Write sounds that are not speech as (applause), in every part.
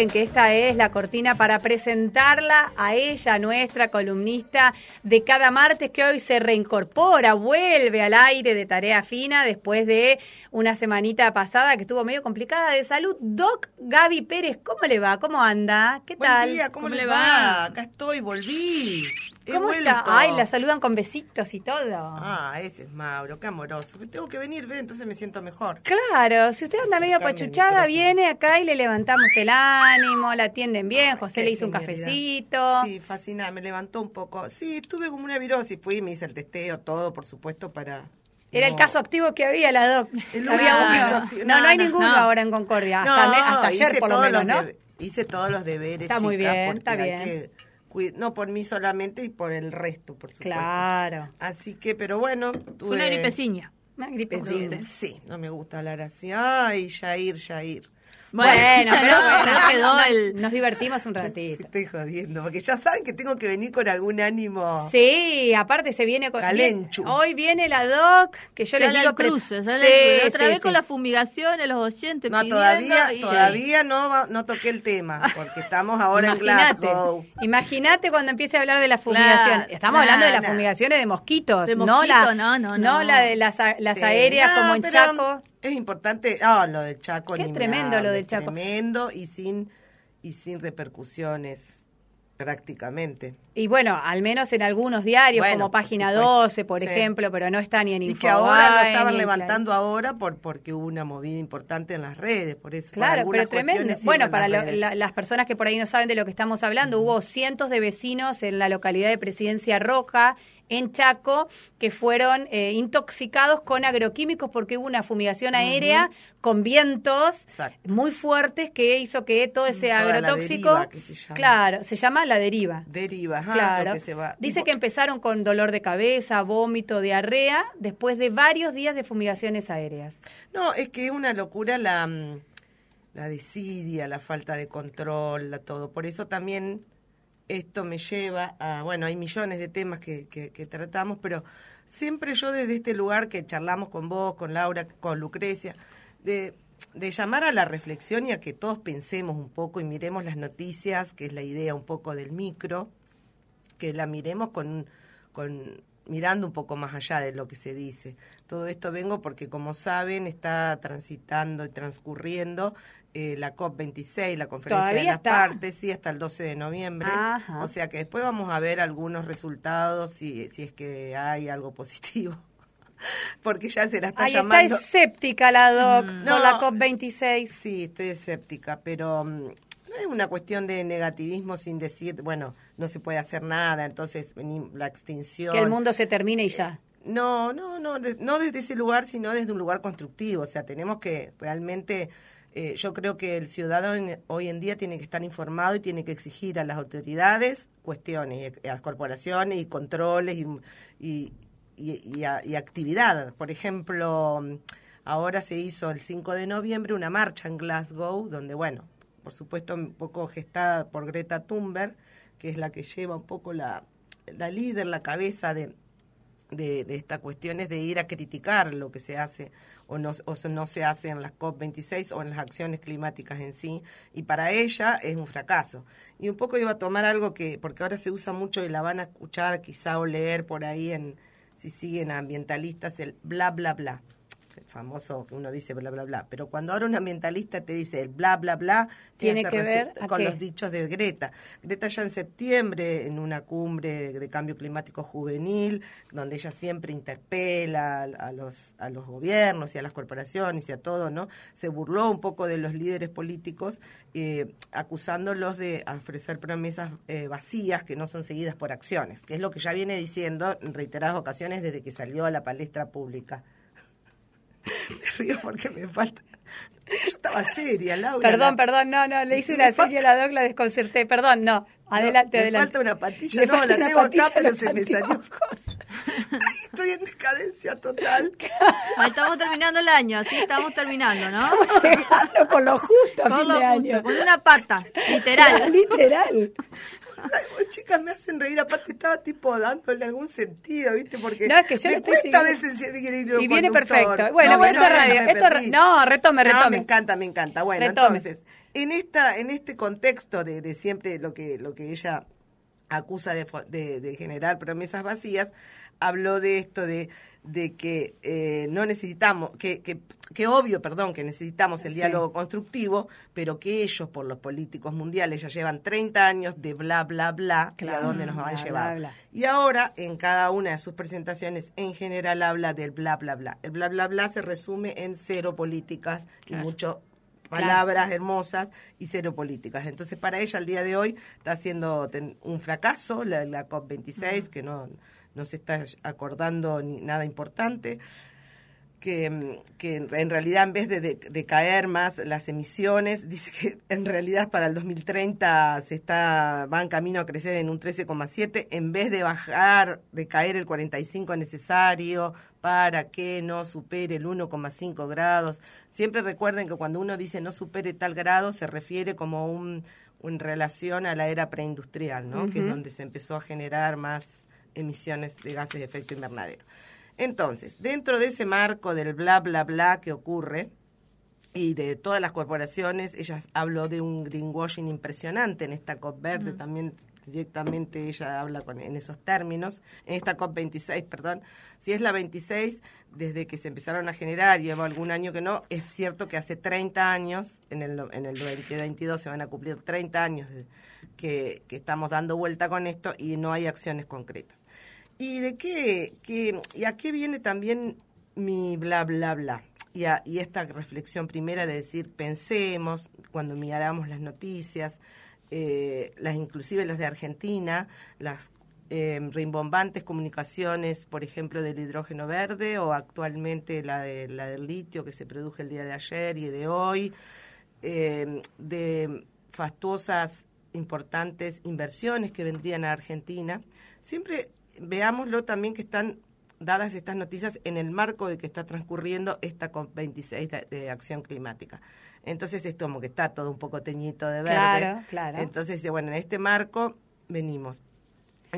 saben que esta es la cortina para presentarla a ella, nuestra columnista de cada martes que hoy se reincorpora, vuelve al aire de Tarea Fina después de una semanita pasada que estuvo medio complicada de salud. Doc Gaby Pérez, ¿cómo le va? ¿Cómo anda? ¿Qué Buen tal? día, ¿cómo, le va? Acá estoy, volví. ¿Cómo vuelto. está? Ay, la saludan con besitos y todo. Ah, ese es Mauro, qué amoroso. Tengo que venir, ve, entonces me siento mejor. Claro, si usted anda medio Acercame el pachuchada, micrófono. viene acá y le levantamos el ánimo, la atienden bien, José le hizo un cafecito. Sí, fascinante, me levantó un poco. Sí, estuve como una virosis, fui, me hice el testeo, todo, por supuesto, para... Era el caso activo que había, la doc. Había. No, no, No, hay no, ninguno no. ahora en Concordia. Hasta, ayer, por lo menos, ¿no? hice todos los deberes, Está muy bien, porque está bien. que no por mí solamente y por el resto, por supuesto. Claro. Así que, pero bueno, Fue una tuve- gripeciña. Una gripecita. No, Sí, no me gusta hablar así. Ay, Jair, Jair. Bueno, pero, pero quedó no, el... nos divertimos un Sí, ratito. estoy jodiendo, porque ya saben que tengo que venir con algún ánimo. Sí, aparte se viene con... Calenchu. hoy viene la doc, que yo les Sale digo... cruce, sale Sí. Otra sí, vez sí. con las fumigaciones, los oyentes No, pidiendo todavía, y- todavía no, no toqué el tema, porque estamos ahora en Glasgow. imagínate cuando empiece a hablar de la fumigación. Claro. Estamos hablando de las nah. fumigaciones de mosquitos, De no mosquitos, la, no, no, no. la de las, a- las Sí, aéreas no, como en pero Chaco. Es importante, ah, lo del Chaco. Qué me tremendo lo del Chaco. Tremendo y sin, y sin repercusiones prácticamente. Y bueno, al menos en algunos diarios, Bueno, como por Página supuesto. 12, por Sí. ejemplo, pero no está ni en Y Infobae. que ahora lo estaban levantando ahora por porque hubo una movida importante en las redes, por eso. por Claro, pero tremendo. Bueno, para las lo- la- las personas que por ahí no saben de lo que estamos hablando, hubo cientos de vecinos en la localidad de Presidencia Roja, en Chaco, que fueron eh, intoxicados con agroquímicos porque hubo una fumigación aérea con vientos Exacto. muy fuertes que hizo que todo ese Toda la agrotóxico, deriva que se llama. claro, se llama la deriva. Deriva, ajá, Claro. que se va. Dice que empezaron con dolor de cabeza, vómito, diarrea, después de varios días de fumigaciones aéreas. No, es que es una locura la, mm, la desidia, la falta de control, la todo. Por eso también esto me lleva a, bueno, hay millones de temas que, que, tratamos, pero siempre yo desde este lugar que charlamos con vos, con Laura, con Lucrecia, de, de llamar a la reflexión y a que todos pensemos un poco y miremos las noticias, que es la idea un poco del micro, que la miremos con, con mirando un poco más allá de lo que se dice. Todo esto vengo porque, como saben, está transitando y transcurriendo eh, la COP26, la conferencia de ¿Todavía las está? partes, sí, hasta el 12 de noviembre. Ajá. O sea que después vamos a ver algunos resultados si, si es que hay algo (laughs) positivo. Porque ya se la está Ahí llamando. está escéptica la doc Mm. No. la COP26. Sí, estoy escéptica, pero mm, es una cuestión de negativismo sin decir, bueno, no se puede hacer nada, entonces la extinción. Que el mundo se termine y ya. No, no, no, no desde ese lugar, sino desde un lugar constructivo. O sea, tenemos que realmente, eh, yo creo que el ciudadano hoy en día tiene que estar informado y tiene que exigir a las autoridades cuestiones, a las corporaciones y controles y, y, y- y a- y actividad. Por ejemplo, ahora se hizo el 5 de noviembre una marcha en Glasgow, donde, bueno, por supuesto, un poco gestada por Greta Thunberg, que es la que lleva un poco la, la líder, la cabeza de, de, de estas cuestiones de ir a criticar lo que se hace o no, o no se hace en las COP26 o en las acciones climáticas en sí, y para ella es un fracaso. Y un poco iba a tomar algo que, porque ahora se usa mucho y la van a escuchar quizá o leer por ahí en, si siguen ambientalistas, el bla, bla, bla. El famoso que uno dice bla, bla, bla. Pero cuando ahora un ambientalista te dice el bla, bla, bla, Tiene que ver con qué? los dichos de Greta. Greta ya en septiembre, en una cumbre de cambio climático juvenil, donde ella siempre interpela a, a los, a los gobiernos y a las corporaciones y a todo, ¿no? Se burló un poco de los líderes políticos, eh, acusándolos de ofrecer promesas eh, vacías que no son seguidas por acciones, que es lo que ya viene diciendo en reiteradas ocasiones desde que salió a la palestra pública. (laughs) Me río porque me falta. Yo estaba seria, Laura. Perdón, la- perdón, no, no, le hice una serie a la doc, la desconcerté. Perdón, no. Adelante, me adelante. falta una patilla, Le no, falta la tengo patilla acá, pero se me salió. anteojos. Ay, estoy en decadencia total. (laughs) Estamos terminando el año, así estamos terminando, ¿no? Llegando con lo justo a Con fin lo de justo, año. con una pata, literal. Literal. Ay, chicas me hacen reír, aparte estaba tipo dándole algún sentido, ¿viste? Porque No, es que yo me cuesta a veces Y viene perfecto. Bueno, no, esto bueno, esto es perdí. ra- no, retome, No, retome. me encanta, me encanta. Bueno, Retome. entonces, en esta en este contexto de, de siempre lo que lo que ella acusa de, de- de generar promesas vacías, habló de esto de, de que eh, no necesitamos, que, que, que obvio, perdón, que necesitamos el Sí. diálogo constructivo, pero que ellos, por los políticos mundiales, ya llevan 30 años de bla, bla, bla, y a Claro, dónde nos bla, llevado. bla. Y ahora, en cada una de sus presentaciones, en general habla del bla, bla, bla. El bla, bla, bla se resume en cero políticas y mucho palabras hermosas y cero políticas. Entonces, para ella, el día de hoy está siendo un fracaso la, la COP26, que no, no se está acordando ni nada importante que, mm, que en en realidad en vez de, de- de caer más las emisiones, (laughs) dice que en realidad para el 2030 se está van camino a crecer en un 13,7 en vez de bajar, de caer el 45 necesario para que no supere el 1,5 grados. Siempre recuerden que cuando uno dice no supere tal grado se refiere como un en relación a la era preindustrial, ¿no? Que es donde se empezó a generar más emisiones de gases de efecto invernadero. Entonces, dentro de ese marco del bla, bla, bla que ocurre y de todas las corporaciones, ella habló de un greenwashing impresionante en esta COP verde, también directamente ella habla con, en esos términos, en esta COP 26, perdón. Si es la 26, desde que se empezaron a generar, lleva algún año que no, es cierto que hace 30 años, en el, en el 2022 se van a cumplir 30 años que estamos dando vuelta con esto y no hay acciones concretas. ¿Y de qué, qué- y a qué viene también mi bla, bla, bla? Y, a- y esta reflexión primera de decir, pensemos cuando miramos las noticias, eh, las inclusive las de Argentina, las eh, rimbombantes comunicaciones, por ejemplo, del hidrógeno verde o actualmente la, de, la del litio que se produjo el día de ayer y de hoy, eh, de fastuosas, importantes inversiones que vendrían a Argentina. Siempre veámoslo también que están dadas estas noticias en el marco de que está transcurriendo esta COP26 de, de acción climática. Entonces es como que está todo un poco teñito de verde. Claro, claro. Entonces, bueno, en este marco venimos.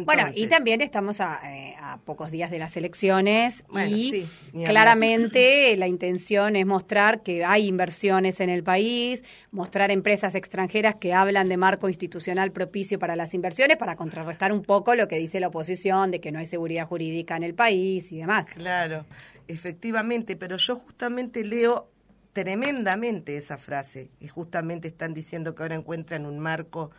Bueno, y también estamos a, eh, a pocos días de las elecciones Bueno, y sí, claramente (laughs) la intención es mostrar que hay inversiones en el país, mostrar empresas extranjeras que hablan de marco institucional propicio para las inversiones para contrarrestar un poco lo que dice la oposición de que no hay seguridad jurídica en el país y demás. Claro, efectivamente, pero yo justamente leo tremendamente esa frase y justamente están diciendo que ahora encuentran un marco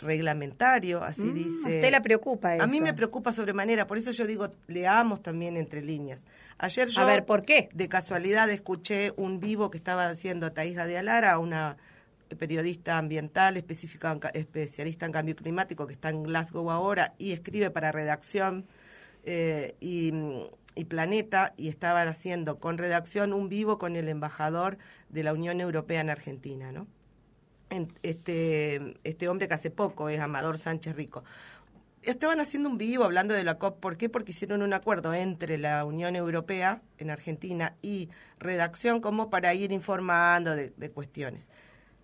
reglamentario, así Mm, dice. a usted la preocupa A mí eso. me preocupa sobremanera, por eso yo digo, leamos también entre líneas. Ayer yo, A ver, ¿por qué? de casualidad, escuché un vivo que estaba haciendo Taíja de Alara, una periodista ambiental, específica, especialista en cambio climático, que está en Glasgow ahora y escribe para redacción eh, y, y Planeta, y estaban haciendo con redacción un vivo con el embajador de la Unión Europea en Argentina, ¿no? Este, este hombre que hace poco es Amador Sánchez Rico. Estaban haciendo un vivo hablando de la COP. ¿Por qué? Porque hicieron un acuerdo entre la Unión Europea en Argentina y redacción como para ir informando de, de cuestiones.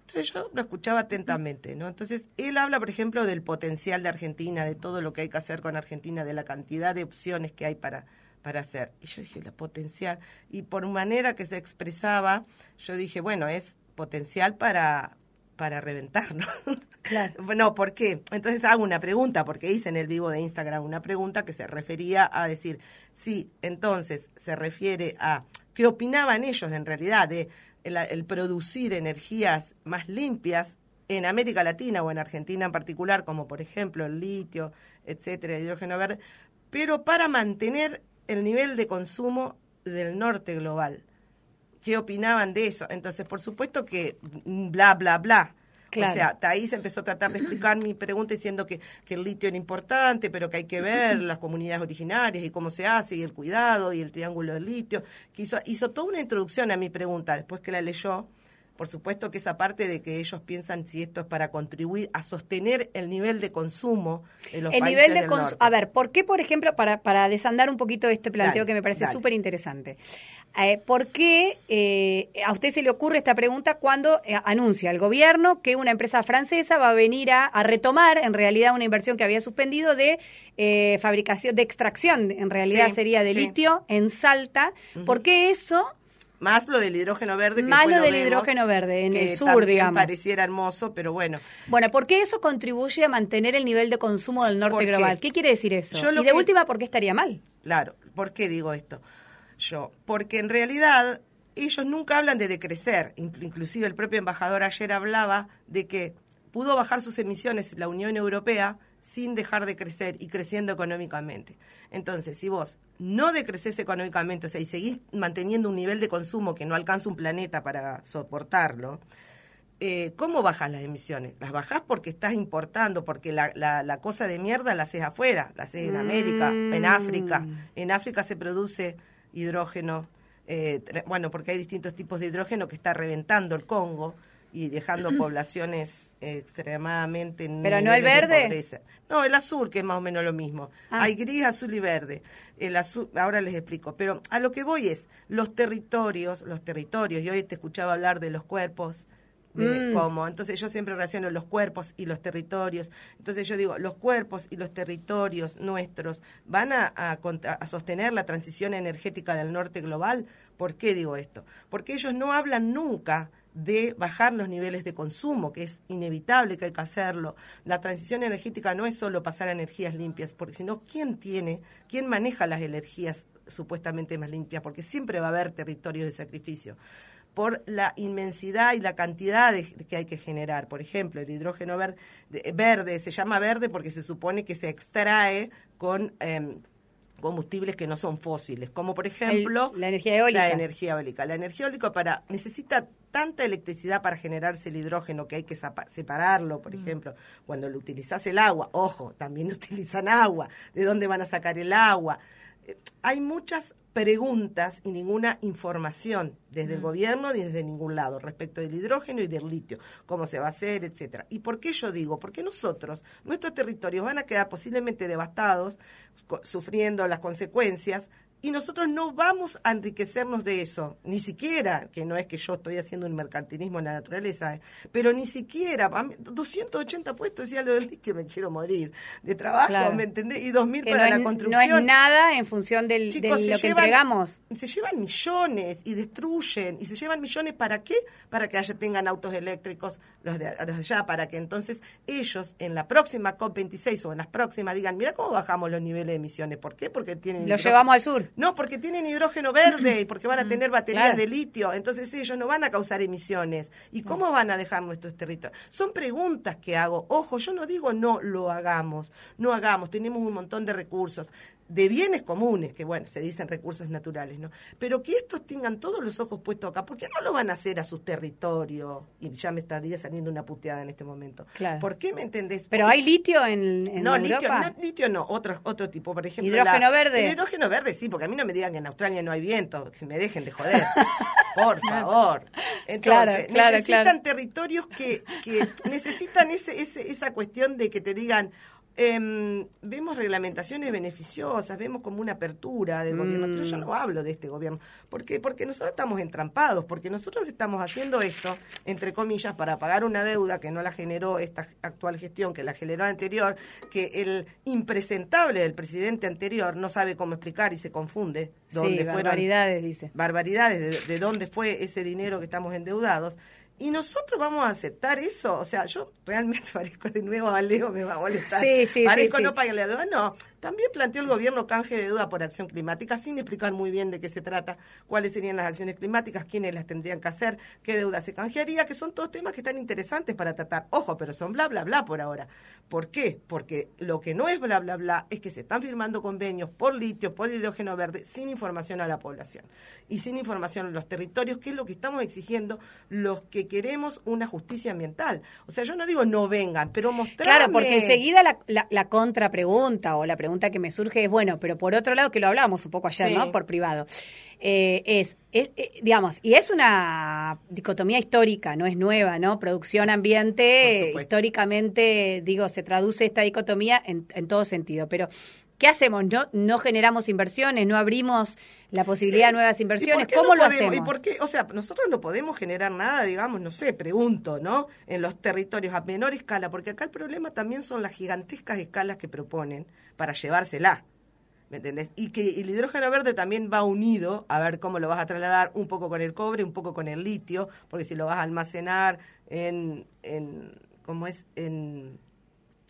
Entonces yo lo escuchaba atentamente, ¿no? Entonces él habla, por ejemplo, del potencial de Argentina, de todo lo que hay que hacer con Argentina, de la cantidad de opciones que hay para, para hacer. Y yo dije, la potencial. Y por manera que se expresaba, yo dije, bueno, es potencial para, para reventar, ¿no? Claro. (laughs) No, ¿por qué? Entonces hago una pregunta, porque hice en el vivo de Instagram una pregunta que se refería a decir, sí, entonces se refiere a qué opinaban ellos en realidad de el, el producir energías más limpias en América Latina o en Argentina en particular, como por ejemplo el litio, etcétera, el hidrógeno verde, pero para mantener el nivel de consumo del norte global qué opinaban de eso. Entonces, por supuesto que mm, bla, bla, bla. Claro. O sea, ahí se empezó a tratar de explicar mi pregunta diciendo que, que el litio era importante, pero que hay que ver las comunidades originarias y cómo se hace, y el cuidado, y el triángulo del litio. Que hizo, hizo toda una introducción a mi pregunta. Después que la leyó, por supuesto que esa parte de que ellos piensan si esto es para contribuir a sostener el nivel de consumo en los el países nivel de del norte. A ver, ¿por qué, por ejemplo, para, para desandar un poquito este planteo Dale, que me parece súper interesante? eh, ¿Por qué eh, a usted se le ocurre esta pregunta cuando eh, anuncia el gobierno que una empresa francesa va a venir a, a retomar, en realidad, una inversión que había suspendido de eh, fabricación, de extracción, en realidad Sí, sería de sí. litio en Salta? ¿Por qué eso? Más lo del hidrógeno verde. Que Más lo del vemos, hidrógeno verde, en que el sur, también digamos. pareciera hermoso, pero bueno. Bueno, ¿por qué eso contribuye a mantener el nivel de consumo del norte global? ¿Qué quiere decir eso? Yo lo y de que- última, ¿por qué estaría mal? Claro, ¿por qué digo esto? Yo, porque en realidad ellos nunca hablan de decrecer. Inclu- Inclusive el propio embajador ayer hablaba de que pudo bajar sus emisiones la Unión Europea sin dejar de crecer y creciendo económicamente. Entonces, si vos no decreces económicamente, o sea, y seguís manteniendo un nivel de consumo que no alcanza un planeta para soportarlo, eh, ¿cómo bajas las emisiones? Las bajás porque estás importando, porque la, la, la cosa de mierda la haces afuera, la haces en América, en Mm. África. En África se produce hidrógeno, eh, bueno, porque hay distintos tipos de hidrógeno que está reventando el Congo y dejando (clears throat) poblaciones extremadamente en ¿Pero no el de verde? pobreza. No, el azul, que es más o menos lo mismo. Ah. Hay gris, azul y verde. El azul, ahora les explico. Pero a lo que voy es, los territorios, los territorios, y hoy te escuchaba hablar de los cuerpos, de Mm. cómo. Entonces yo siempre relaciono los cuerpos y los territorios. Entonces yo digo, los cuerpos y los territorios nuestros van a, a contra- a sostener la transición energética del norte global. ¿Por qué digo esto? Porque ellos no hablan nunca de bajar los niveles de consumo, que es inevitable que hay que hacerlo. La transición energética no es solo pasar a energías limpias, porque sino quién tiene, quién maneja las energías supuestamente más limpias, porque siempre va a haber territorios de sacrificio por la inmensidad y la cantidad de, que hay que generar. Por ejemplo, el hidrógeno verde, de- verde se llama verde porque se supone que se extrae con em, combustibles que no son fósiles, como por ejemplo El- la energía eólica. La energía eólica. La energía eólica para necesita tanta electricidad para generarse el hidrógeno que hay que separarlo, por ejemplo, cuando lo utilizas el agua, ojo, también (laughs) utilizan agua, ¿de dónde van a sacar el agua? Eh, Hay muchas preguntas y ninguna información desde el gobierno ni desde ningún lado respecto del hidrógeno y del litio, cómo se va a hacer, etcétera. ¿Y por qué yo digo? Porque nosotros, nuestros territorios van a quedar posiblemente devastados, sufriendo las consecuencias, y nosotros no vamos a enriquecernos de eso, ni siquiera, que no es que yo estoy haciendo un mercantilismo en la naturaleza, eh, pero ni siquiera, a mí, 280 puestos, decía lo del litio, me quiero morir, de trabajo, Claro. ¿me entendés? Y 2.000 Que para no, la es, no construcción. es nada en función del, Chicos, de lo que llevan- entregamos. Se llevan millones y destruyen. ¿Y se llevan millones para qué? Para que haya, tengan autos eléctricos los de, los de allá, para que entonces ellos en la próxima COP26 o en las próximas digan, mira cómo bajamos los niveles de emisiones. ¿Por qué? Porque tienen... Lo llevamos al sur. No, porque tienen hidrógeno verde y porque van a tener baterías claro. de litio. Entonces ellos no van a causar emisiones. ¿Y cómo van a dejar nuestros territorios? Son preguntas que hago. Ojo, yo no digo no lo hagamos. No hagamos. Tenemos un montón de recursos de bienes comunes, que bueno, se dicen recursos naturales, ¿no? Pero que estos tengan todos los ojos puestos acá, ¿por qué no lo van a hacer a sus territorios? Y ya me estaría saliendo una puteada en este momento. Claro. ¿Por qué me entendés? Pero hay litio en, en no, Europa. litio no, litio no, otro, otro tipo, por ejemplo. ¿Hidrógeno la- verde? el hidrógeno verde sí, porque a mí no me digan que en Australia no hay viento, que se me dejen de joder. (laughs) Por favor. Entonces, Claro, claro, necesitan territorios que, que necesitan ese, ese, esa cuestión de que te digan, em, vemos reglamentaciones beneficiosas, vemos como una apertura del gobierno, pero Mm. yo no hablo de este gobierno. ¿Por qué? Porque nosotros estamos entrampados, porque nosotros estamos haciendo esto, entre comillas, para pagar una deuda que no la generó esta actual gestión, que la generó anterior, que el impresentable del presidente anterior no sabe cómo explicar y se confunde Sí, dónde fueron barbaridades, dice. barbaridades de, de dónde fue ese dinero que estamos endeudados. Y nosotros vamos a aceptar eso. O sea, yo realmente (laughs) parezco de nuevo a Leo, me va a molestar. Sí, sí, parezco sí, no pagar la deuda. No, también planteó el gobierno canje de deuda por acción climática sin explicar muy bien de qué se trata, cuáles serían las acciones climáticas, quiénes las tendrían que hacer, qué deuda se canjearía, que son todos temas que están interesantes para tratar. Ojo, pero son bla, bla, bla por ahora. ¿Por qué? Porque lo que no es bla, bla, bla es que se están firmando convenios por litio, por hidrógeno verde, sin información a la población y sin información a los territorios, que es lo que estamos exigiendo los que que queremos una justicia ambiental. O sea, yo no digo no vengan, pero mostrarme... Claro, porque enseguida la, la, la contrapregunta o la pregunta que me surge es, bueno, pero por otro lado, que lo hablamos un poco ayer, Sí. ¿no? Por privado, eh, es, es, eh, digamos, y es una dicotomía histórica, no es nueva, ¿no? Producción, Por ambiente, supuesto. históricamente, digo, se traduce esta dicotomía en, en todo sentido, pero... ¿Qué hacemos? ¿No, no generamos inversiones? ¿No abrimos la posibilidad de nuevas ¿Y inversiones? ¿Cómo no lo podemos? hacemos? ¿Y por qué? O sea, nosotros no podemos generar nada, digamos, no sé, pregunto, ¿no? En los territorios a menor escala, porque acá el problema también son las gigantescas escalas que proponen para llevársela. ¿Me entendés? Y que el hidrógeno verde también va unido a ver cómo lo vas a trasladar, un poco con el cobre, un poco con el litio, porque si lo vas a almacenar en, en ¿cómo es? En,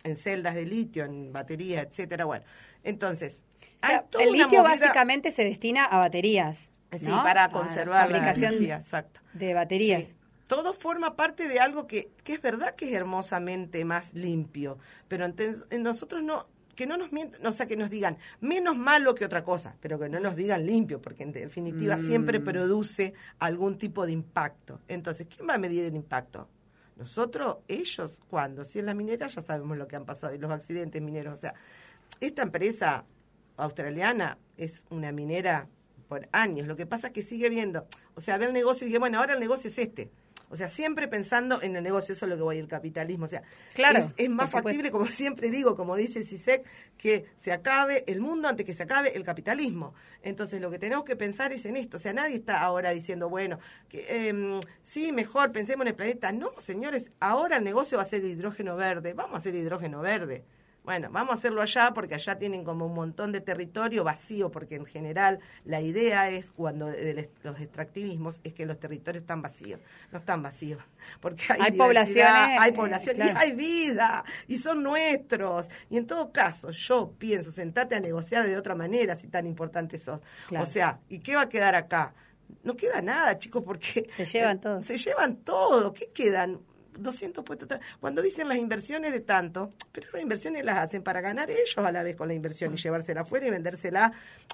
en celdas de litio, en baterías, etcétera. Bueno, entonces, O hay sea, toda el una litio movida- básicamente se destina a baterías. Sí, ¿no? para conservar la fabricación energía, exacto. de baterías. Sí. Todo forma parte de algo que, que es verdad que es hermosamente más limpio, pero enten- en nosotros no, que no nos mientan, o sea, que nos digan menos malo que otra cosa, pero que no nos digan limpio, porque en definitiva siempre Mm. produce algún tipo de impacto. Entonces, ¿quién va a medir el impacto? Nosotros, ellos, ¿cuándo? Si en la minera ya sabemos lo que han pasado y los accidentes mineros. O sea, esta empresa australiana es una minera por años. Lo que pasa es que sigue viendo, o sea, ve el negocio y dice, bueno, ahora el negocio es este. O sea, siempre pensando en el negocio, eso es lo que voy el capitalismo. O sea, Claro, es, es más factible, como (laughs) siempre digo, como dice CISEC, que se acabe el mundo antes que se acabe el capitalismo. Entonces, lo que tenemos que pensar es en esto. O sea, nadie está ahora diciendo, bueno, que em, sí, mejor pensemos en el planeta. No, señores, ahora el negocio va a ser el hidrógeno verde. Vamos a hacer hidrógeno verde. Bueno, vamos a hacerlo allá porque allá tienen como un montón de territorio vacío, porque en general la idea es cuando de los extractivismos es que los territorios están vacíos. No están vacíos, (laughs) porque hay, Hay poblaciones, hay eh, población claro. y hay vida y son nuestros. Y en todo caso, yo pienso, sentate a negociar de otra manera si tan importante sos. Claro. O sea, ¿y qué va a quedar acá? No queda nada, chicos, porque Se llevan todo. Se llevan todo. ¿Qué quedan? 200 puestos. Cuando dicen las inversiones de tanto, pero esas inversiones las hacen para ganar ellos a la vez con la inversión y llevársela afuera y vendérsela.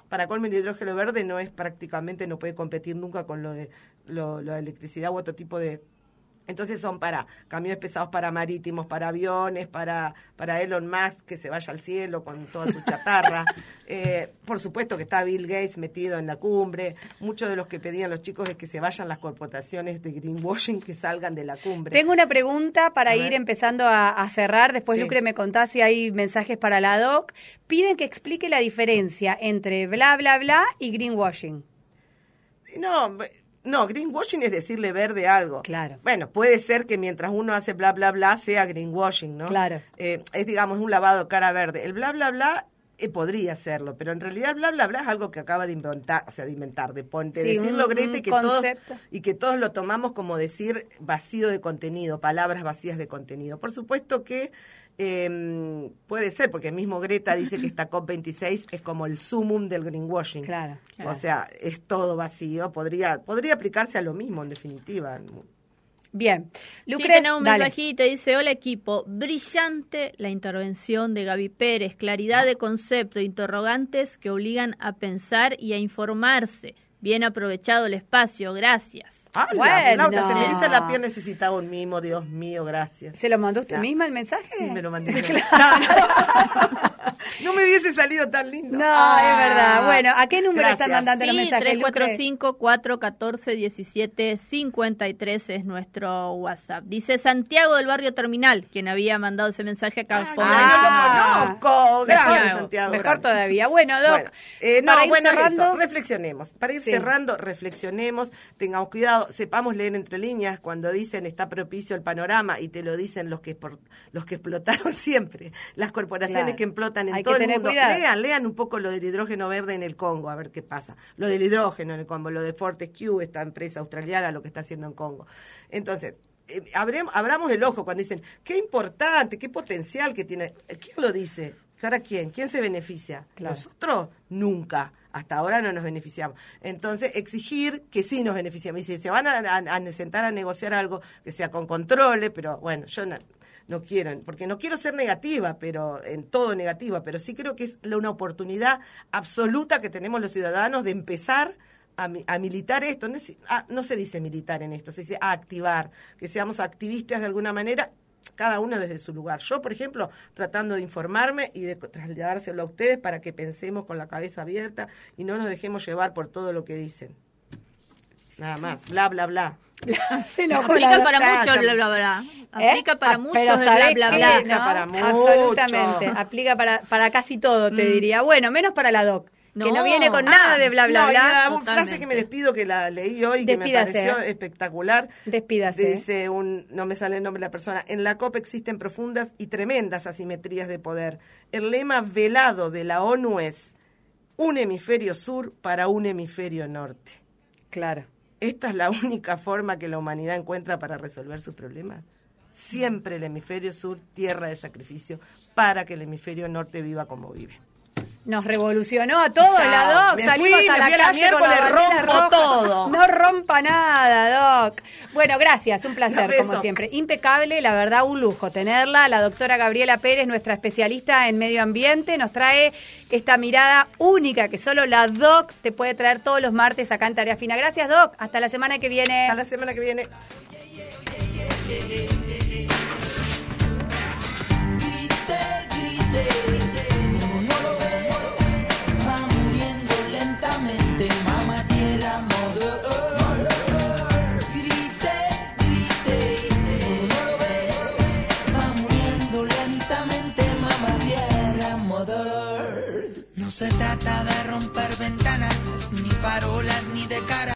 Para colmo el hidrógeno verde no es prácticamente, no puede competir nunca con lo de lo, lo de electricidad u otro tipo de, entonces son para camiones pesados para marítimos, para aviones, para, para Elon Musk que se vaya al cielo con toda su chatarra. (laughs) Eh, por supuesto que está Bill Gates metido en la cumbre. Muchos de los que pedían los chicos es que se vayan las corporaciones de greenwashing, que salgan de la cumbre. Tengo una pregunta para A ir ver. empezando a, a cerrar. Después, Sí. Lucre, me contás si hay mensajes para la doc. Piden que explique la diferencia entre bla, bla, bla y greenwashing. No, no, greenwashing es decirle verde algo. Claro. Bueno, puede ser que mientras uno hace bla, bla, bla, sea greenwashing, ¿no? Claro. Eh, es, digamos, un lavado cara verde. El bla, bla, bla eh, podría serlo, pero en realidad el bla, bla, bla es algo que acaba de inventar, o sea, de inventar, de, pon- de Sí, decirlo y que, todos, y que todos lo tomamos como decir vacío de contenido, palabras vacías de contenido. Por supuesto que eh, puede ser, porque el mismo Greta dice que esta COP26 es como el sumum del greenwashing. Claro, claro. O sea, es todo vacío. Podría, podría aplicarse a lo mismo, en definitiva. Bien. Sí, Lucre, tenemos un mensajito, dice, hola equipo, brillante la intervención de Gaby Pérez, claridad de concepto, interrogantes que obligan a pensar y a informarse. Bien aprovechado el espacio, gracias. ¡Ah, Bueno. Flauta! Se me eriza la piel, necesitaba un mimo, Dios mío, gracias. ¿Se lo mandó usted Claro. misma el mensaje? Sí, me lo mandé. (laughs) (laughs) Claro. (laughs) No me hubiese salido tan lindo. No, Ah, es verdad. Bueno, ¿a qué número gracias. están mandando los Sí, mensajes? Lucre? 345-414-1753 es nuestro WhatsApp. Dice Santiago del barrio Terminal, quien había mandado ese mensaje acá. Ay, por no, no lo Ah. conozco. Gracias, Mejor, Santiago. mejor gracias. todavía. Bueno, Doc, Bueno, eh, no, bueno, cerrando, eso, reflexionemos. Para ir Sí. cerrando, reflexionemos, tengamos cuidado, sepamos leer entre líneas cuando dicen está propicio el panorama y te lo dicen los que por- los que explotaron (laughs) siempre, las corporaciones Claro. que explotan en Hay que todo el tener mundo. cuidado. Lean, lean un poco lo del hidrógeno verde en el Congo, a ver qué pasa. Lo del hidrógeno en el Congo, lo de Fortescue, esta empresa australiana, lo que está haciendo en Congo. Entonces, eh, abramos el ojo cuando dicen, qué importante, qué potencial que tiene. ¿Quién lo dice? ¿Para quién? ¿Quién se beneficia? Claro. Nosotros nunca. Hasta ahora no nos beneficiamos. Entonces, exigir que sí nos beneficiamos. Y si se van a, a- a sentar a negociar algo que sea con controles, pero bueno, yo no, no quiero, porque no quiero ser negativa, pero en todo negativa, pero sí creo que es una oportunidad absoluta que tenemos los ciudadanos de empezar a, a militar esto, no, ah, no se dice militar en esto, se dice activar, que seamos activistas de alguna manera cada uno desde su lugar. Yo, por ejemplo, tratando de informarme y de trasladárselo a ustedes para que pensemos con la cabeza abierta y no nos dejemos llevar por todo lo que dicen. Nada más, bla, bla, bla. (laughs) Aplica para muchos, bla, bla, bla. Aplica para muchos, bla, bla, bla. Aplica para Absolutamente. Aplica para, para casi todo, te mm. diría. Bueno, menos para la doc que no viene con nada de bla, bla, bla. una frase que me despido, que la leí hoy, que me pareció espectacular. Despídase. Dice, un, no me sale el nombre de la persona, en la COP existen profundas y tremendas asimetrías de poder. El lema velado de la ONU es un hemisferio sur para un hemisferio norte. Claro. ¿Esta es la única forma que la humanidad encuentra para resolver sus problemas? Siempre el hemisferio sur, tierra de sacrificio, para que el hemisferio norte viva como vive. Nos revolucionó a todos la Doc. Salimos a la calle con la rompo todo. (laughs) No rompa nada, Doc. Bueno, gracias, un placer como siempre. Impecable, la verdad, un lujo tenerla. La doctora Gabriela Pérez, nuestra especialista en medio ambiente, nos trae esta mirada única que solo la Doc te puede traer todos los martes acá en Tarea Fina. Gracias, Doc. Hasta la semana que viene. Hasta la semana que viene. se trata de romper ventanas ni farolas